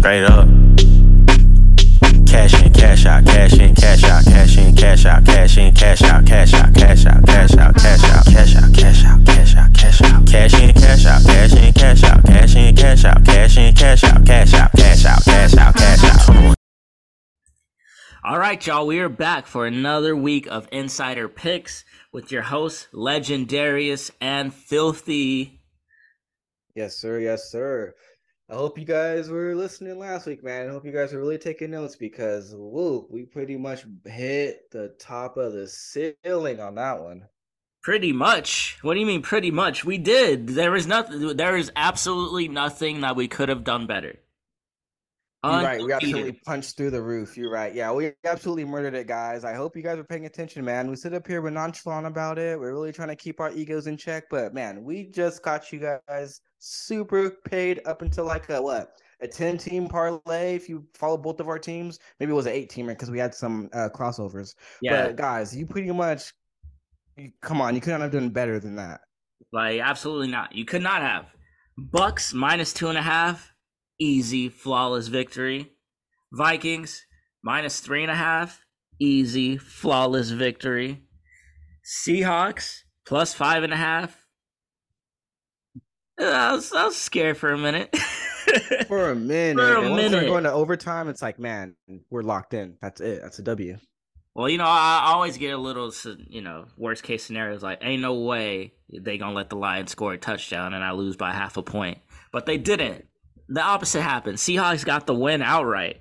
straight up. Cash in, cash out, cash in, cash out, cash in, cash out, cash in, cash out, cash out, cash out, cash out, cash out, cash out, cash out, cash out, cash out, cash in, cash out, cash in, cash out, cash in, cash out, cash in, cash out, cash out, cash out, cash out, cash out. All right, y'all, we are back for another week of Insider Picks with your hosts, Legendarius and Filthy. Yes, sir. Yes, sir. I hope you guys were listening last week, man. I hope you guys are really taking notes because woo, we pretty much hit the top of the ceiling on that one. Pretty much. What do you mean pretty much? We did. There is nothing there is absolutely nothing that we could have done better. You're right. We absolutely punched through the roof. You're right. Yeah, we absolutely murdered it, guys. I hope you guys are paying attention, man. We sit up here, we're nonchalant about it. We're really trying to keep our egos in check, but man, we just got you guys super paid up until like a what? A 10 team parlay if you follow both of our teams. Maybe it was an eight teamer because we had some uh, crossovers. Yeah. But guys, you pretty much you, come on, you couldn't have done better than that. Like absolutely not. You could not have. Bucks minus two and a half, easy, flawless victory. Vikings minus three and a half, easy, flawless victory. Seahawks plus five and a half. I was, I was scared for a minute. For a minute. For a and once they're minute. going to overtime, it's like, man, we're locked in. That's it. That's a W. Well, you know, I I always get a little, you know, worst case scenarios like, ain't no way they gonna let the Lions score a touchdown and I lose by half a point. But they didn't. The opposite happened. Seahawks got the win outright.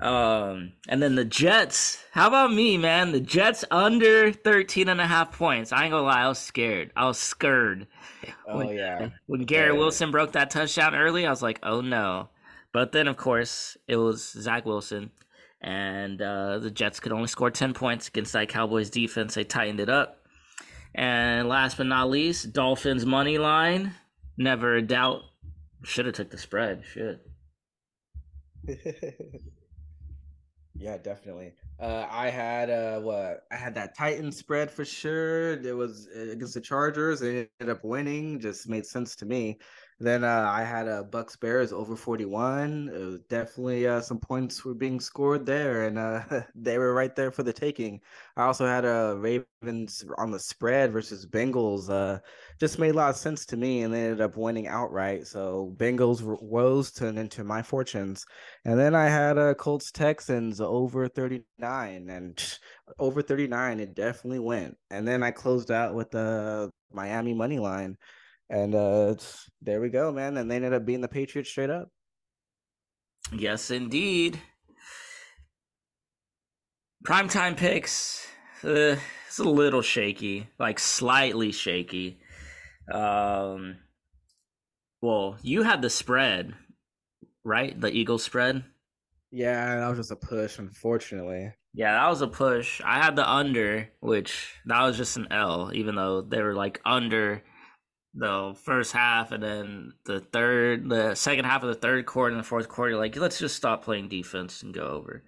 Um, and then the Jets. How about me, man? The Jets under 13 and a half points. I ain't gonna lie, I was scared. I was scared. Oh, When- yeah. When Garrett Yeah. Wilson broke that touchdown early, I was like, oh no. But then, of course, it was Zach Wilson, and uh, the Jets could only score 10 points against that Cowboys defense. They tightened it up. And last but not least, Dolphins money line. Never a doubt. Should have took the spread. Should. yeah, definitely. Uh, I had uh, what? I had that Titan spread for sure. It was uh, against the Chargers. They ended up winning. Just made sense to me. Then uh, I had a uh, Bucks Bears over forty one. It was definitely uh, some points were being scored there, and uh, they were right there for the taking. I also had a uh, Ravens on the spread versus Bengals. Uh, just made a lot of sense to me, and they ended up winning outright. So Bengals rose turned into my fortunes. And then I had uh, Colts Texans over 39 and over 39 it definitely went. And then I closed out with the Miami money line. And uh there we go, man. And they ended up being the Patriots straight up. Yes, indeed. Primetime picks. Uh, it's a little shaky, like slightly shaky. Um, well, you had the spread, right? The Eagle spread. Yeah, that was just a push, unfortunately. Yeah, that was a push. I had the under, which that was just an L, even though they were like under the first half and then the third, the second half of the third quarter and the fourth quarter. Like, let's just stop playing defense and go over.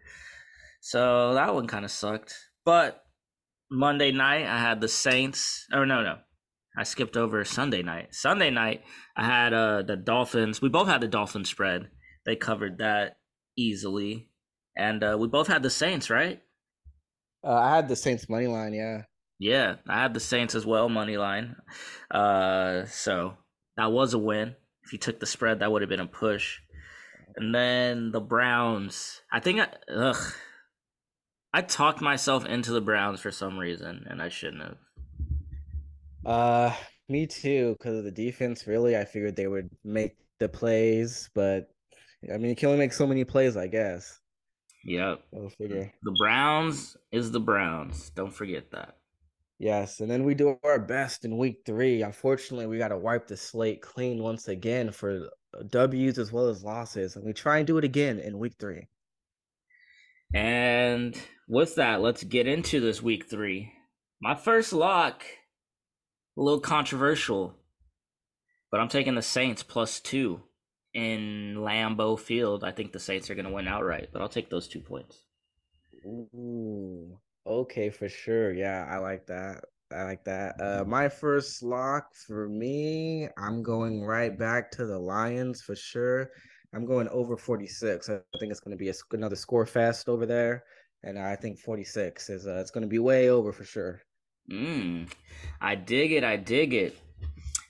So that one kind of sucked. But Monday night, I had the Saints. oh no, no, I skipped over Sunday night. Sunday night, I had uh the Dolphins. We both had the Dolphins spread. They covered that easily, and uh, we both had the Saints, right? Uh, I had the Saints money line, yeah. Yeah, I had the Saints as well, money line. Uh, so that was a win. If you took the spread, that would have been a push. And then the Browns. I think I, ugh, I talked myself into the Browns for some reason, and I shouldn't have. Uh me too, because of the defense, really. I figured they would make the plays, but I mean you can only make so many plays, I guess. Yep, Go figure. the Browns is the Browns. Don't forget that. Yes, and then we do our best in week three. Unfortunately, we got to wipe the slate clean once again for uh, W's as well as losses, and we try and do it again in week three. And with that, let's get into this week three. My first lock, a little controversial, but I'm taking the Saints plus two in Lambeau Field. I think the Saints are going to win outright, but I'll take those two points. Ooh, okay, for sure. Yeah, I like that. I like that. Uh, my first lock for me, I'm going right back to the Lions for sure. I'm going over 46. I think it's going to be a, another score fest over there, and I think 46 is uh, it's going to be way over for sure. Mm, I dig it. I dig it.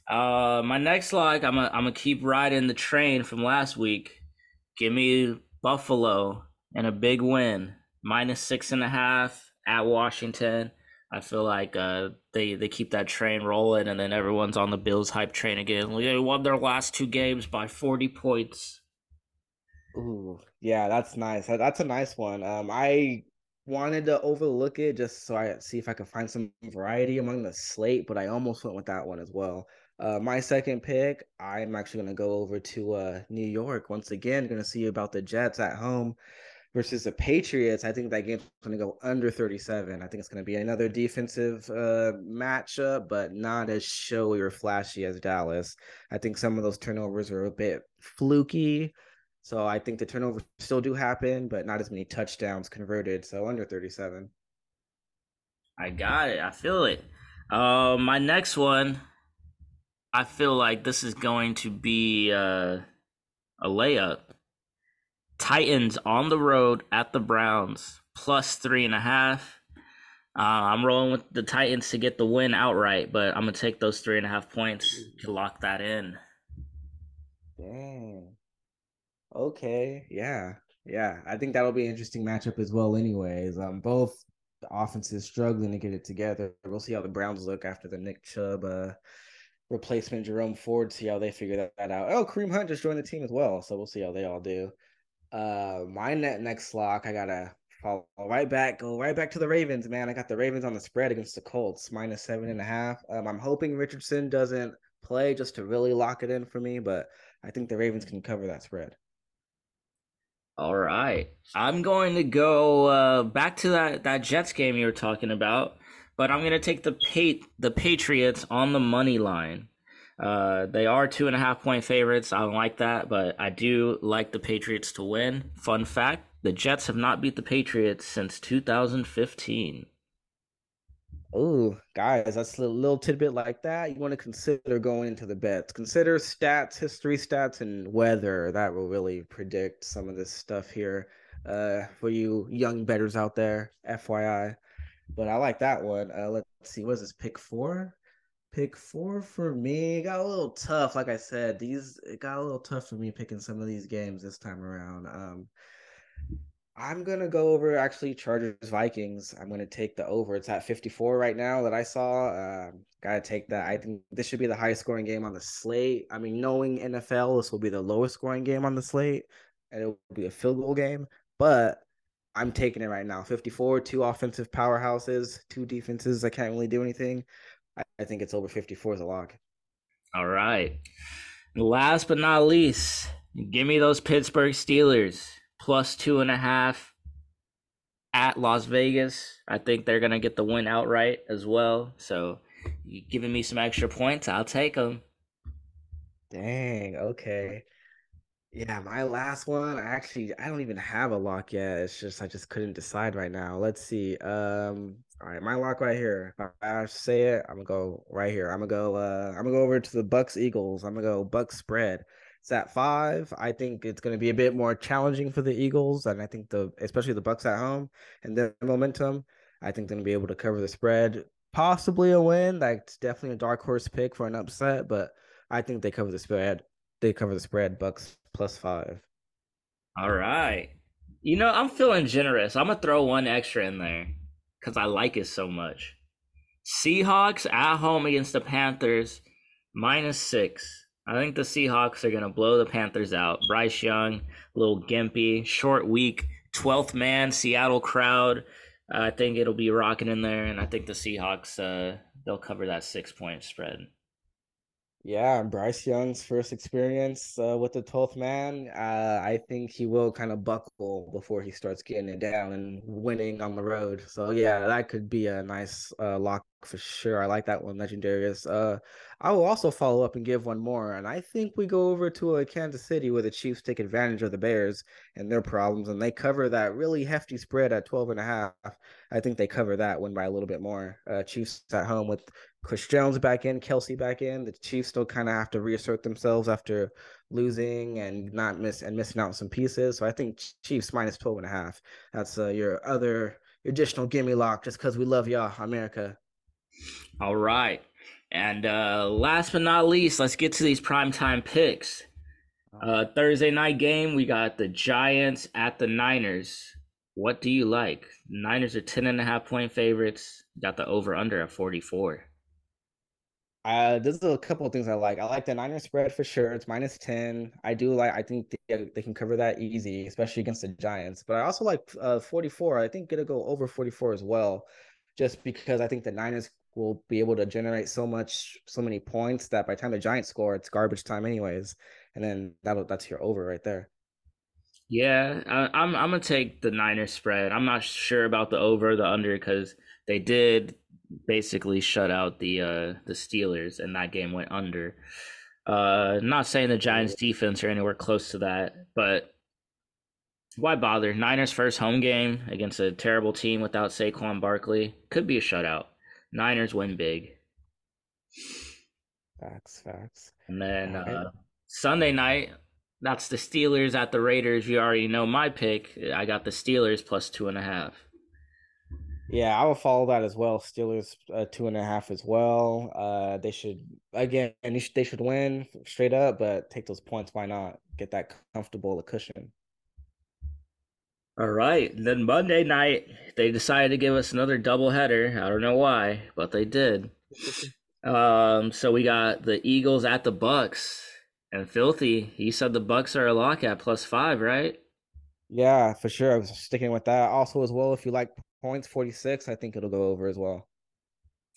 Uh, my next lock, I'm gonna I'm gonna keep riding the train from last week. Give me Buffalo and a big win, minus six and a half at Washington. I feel like uh, they they keep that train rolling, and then everyone's on the Bills hype train again. They won their last two games by forty points. Ooh, yeah, that's nice. That's a nice one. Um, I wanted to overlook it just so I see if I could find some variety among the slate, but I almost went with that one as well. Uh, my second pick, I'm actually going to go over to uh, New York once again. Going to see about the Jets at home versus the Patriots. I think that game's going to go under 37. I think it's going to be another defensive uh, matchup, but not as showy or flashy as Dallas. I think some of those turnovers are a bit fluky. So I think the turnovers still do happen, but not as many touchdowns converted. So under 37. I got it. I feel it. Uh, my next one, I feel like this is going to be uh, a layup. Titans on the road at the Browns, plus three and a half. Uh, I'm rolling with the Titans to get the win outright, but I'm gonna take those three and a half points to lock that in. Dang. Okay. Yeah. Yeah. I think that'll be an interesting matchup as well. Anyways, um, both offenses struggling to get it together. We'll see how the Browns look after the Nick Chubb uh, replacement, Jerome Ford. See how they figure that, that out. Oh, Kareem Hunt just joined the team as well, so we'll see how they all do. Uh, my net next lock, I gotta fall right back, go right back to the Ravens, man. I got the Ravens on the spread against the Colts, minus seven and a half. Um, I'm hoping Richardson doesn't play just to really lock it in for me, but I think the Ravens can cover that spread. All right, I'm going to go uh, back to that that Jets game you were talking about, but I'm going to take the Pat- the Patriots on the money line. Uh, they are two and a half point favorites. I don't like that, but I do like the Patriots to win. Fun fact the Jets have not beat the Patriots since 2015. Oh, guys, that's a little tidbit like that. You want to consider going into the bets. Consider stats, history stats, and weather. That will really predict some of this stuff here uh, for you young betters out there. FYI. But I like that one. Uh, let's see. What is this? Pick four? Pick four for me. It got a little tough. Like I said, these it got a little tough for me picking some of these games this time around. Um, I'm gonna go over actually Chargers Vikings. I'm gonna take the over. It's at 54 right now that I saw. Uh, gotta take that. I think this should be the highest scoring game on the slate. I mean, knowing NFL, this will be the lowest scoring game on the slate, and it will be a field goal game. But I'm taking it right now. 54, two offensive powerhouses, two defenses. I can't really do anything. I, I think it's over 54 as a lock. All right. Last but not least, give me those Pittsburgh Steelers plus two and a half at Las Vegas. I think they're gonna get the win outright as well. So, you giving me some extra points, I'll take them. Dang. Okay. Yeah, my last one. I actually I don't even have a lock yet. It's just I just couldn't decide right now. Let's see. Um. All right, my lock right here. If I say it, I'm gonna go right here. I'm gonna go. Uh, I'm gonna go over to the Bucks Eagles. I'm gonna go Bucks spread. It's at five. I think it's gonna be a bit more challenging for the Eagles, and I think the especially the Bucks at home and their momentum. I think they're gonna be able to cover the spread. Possibly a win. That's definitely a dark horse pick for an upset, but I think they cover the spread. They cover the spread. Bucks plus five. All right. You know, I'm feeling generous. I'm gonna throw one extra in there because I like it so much. Seahawks at home against the Panthers, minus six. I think the Seahawks are gonna blow the Panthers out. Bryce Young, little gimpy, short week, twelfth man, Seattle crowd. I think it'll be rocking in there, and I think the Seahawks uh, they'll cover that six point spread. Yeah, Bryce Young's first experience uh, with the 12th man. Uh, I think he will kind of buckle before he starts getting it down and winning on the road. So, yeah, that could be a nice uh, lock for sure. I like that one, Legendarius. Uh, I will also follow up and give one more, and I think we go over to a uh, Kansas City where the Chiefs take advantage of the Bears and their problems, and they cover that really hefty spread at 12 and a half. I think they cover that one by a little bit more. Uh, Chiefs at home with Chris Jones back in, Kelce back in. The Chiefs still kind of have to reassert themselves after losing and not miss and missing out some pieces. So I think Chiefs minus 12 and a half. That's uh, your other additional gimme lock just because we love y'all, America. All right. And uh, last but not least, let's get to these primetime picks. Uh, Thursday night game, we got the Giants at the Niners. What do you like? Niners are 10 and a half point favorites. Got the over under at 44. Uh, there's a couple of things I like. I like the Niners spread for sure. It's minus 10. I do like, I think they, they can cover that easy, especially against the Giants. But I also like uh, 44. I think it'll go over 44 as well, just because I think the Niners will be able to generate so much, so many points that by the time the Giants score, it's garbage time anyways. And then that'll, that's your over right there. Yeah, I, I'm I'm gonna take the Niners spread. I'm not sure about the over the under because they did basically shut out the uh, the Steelers, and that game went under. Uh, not saying the Giants defense are anywhere close to that, but why bother? Niners first home game against a terrible team without Saquon Barkley could be a shutout. Niners win big. Facts, facts. And then uh, Sunday night, that's the Steelers at the Raiders. You already know my pick. I got the Steelers plus two and a half. Yeah, I will follow that as well. Steelers uh, two and a half as well. Uh, they should again, they should, they should win straight up, but take those points. Why not get that comfortable a cushion? All right. Then Monday night, they decided to give us another double header. I don't know why, but they did. um, so we got the Eagles at the Bucks, and Filthy. He said the Bucks are a lock at plus five, right? Yeah, for sure. I was sticking with that. Also, as well, if you like points, 46. I think it'll go over as well.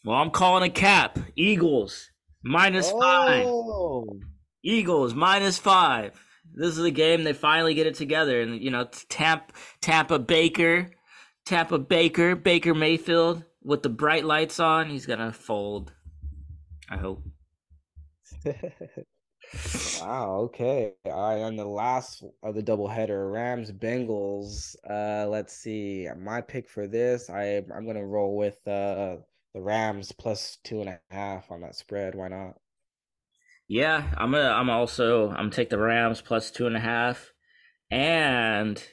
Well, I'm calling a cap. Eagles minus oh. five. Eagles minus five. This is a game they finally get it together, and you know, tap Tampa Baker, Tampa Baker, Baker Mayfield with the bright lights on. He's gonna fold. I hope. wow. Okay. All right. On the last of the doubleheader, Rams Bengals. Uh, let's see. My pick for this, I I'm gonna roll with uh the Rams plus two and a half on that spread. Why not? Yeah, I'm gonna. I'm also. I'm take the Rams plus two and a half, and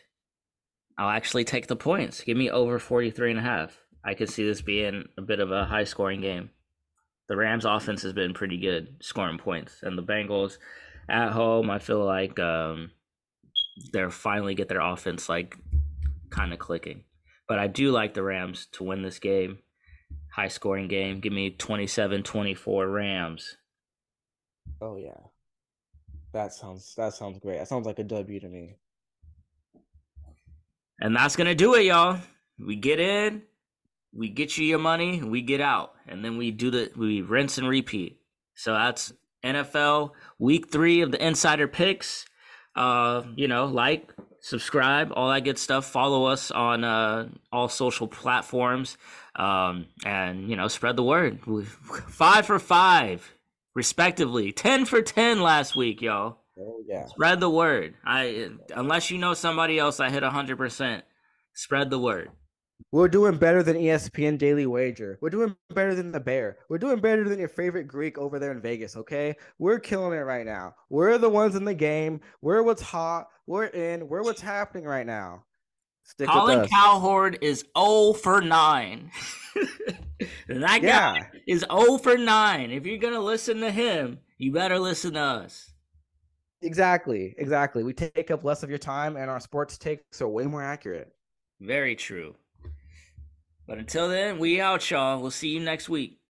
I'll actually take the points. Give me over 43 and a half. I could see this being a bit of a high scoring game the Rams offense has been pretty good scoring points, and the Bengals at home, I feel like um, they're finally get their offense like kind of clicking. But I do like the Rams to win this game. High scoring game. Give me 27-24 Rams. Oh yeah. That sounds that sounds great. That sounds like a W to me. And that's to do it, y'all. We get in, we get you your money, we get out, and then we do the we rinse and repeat. So that's NFL week three of the insider picks. Uh, you know, like, subscribe, all that good stuff. Follow us on uh, all social platforms, um, and you know, spread the word. Five for five, respectively. Ten for ten last week, y'all. Oh yeah. Spread the word. I unless you know somebody else that hit hundred percent, spread the word. We're doing better than ESPN Daily Wager. We're doing better than the Bear. We're doing better than your favorite Greek over there in Vegas, okay? We're killing it right now. We're the ones in the game. We're what's hot. We're in. We're what's happening right now. Stick Colin Cowherd is 0 for 9. that yeah. guy is 0 for 9. If you're going to listen to him, you better listen to us. Exactly. Exactly. We take up less of your time, and our sports takes are way more accurate. Very true. But until then, we out, y'all. We'll see you next week.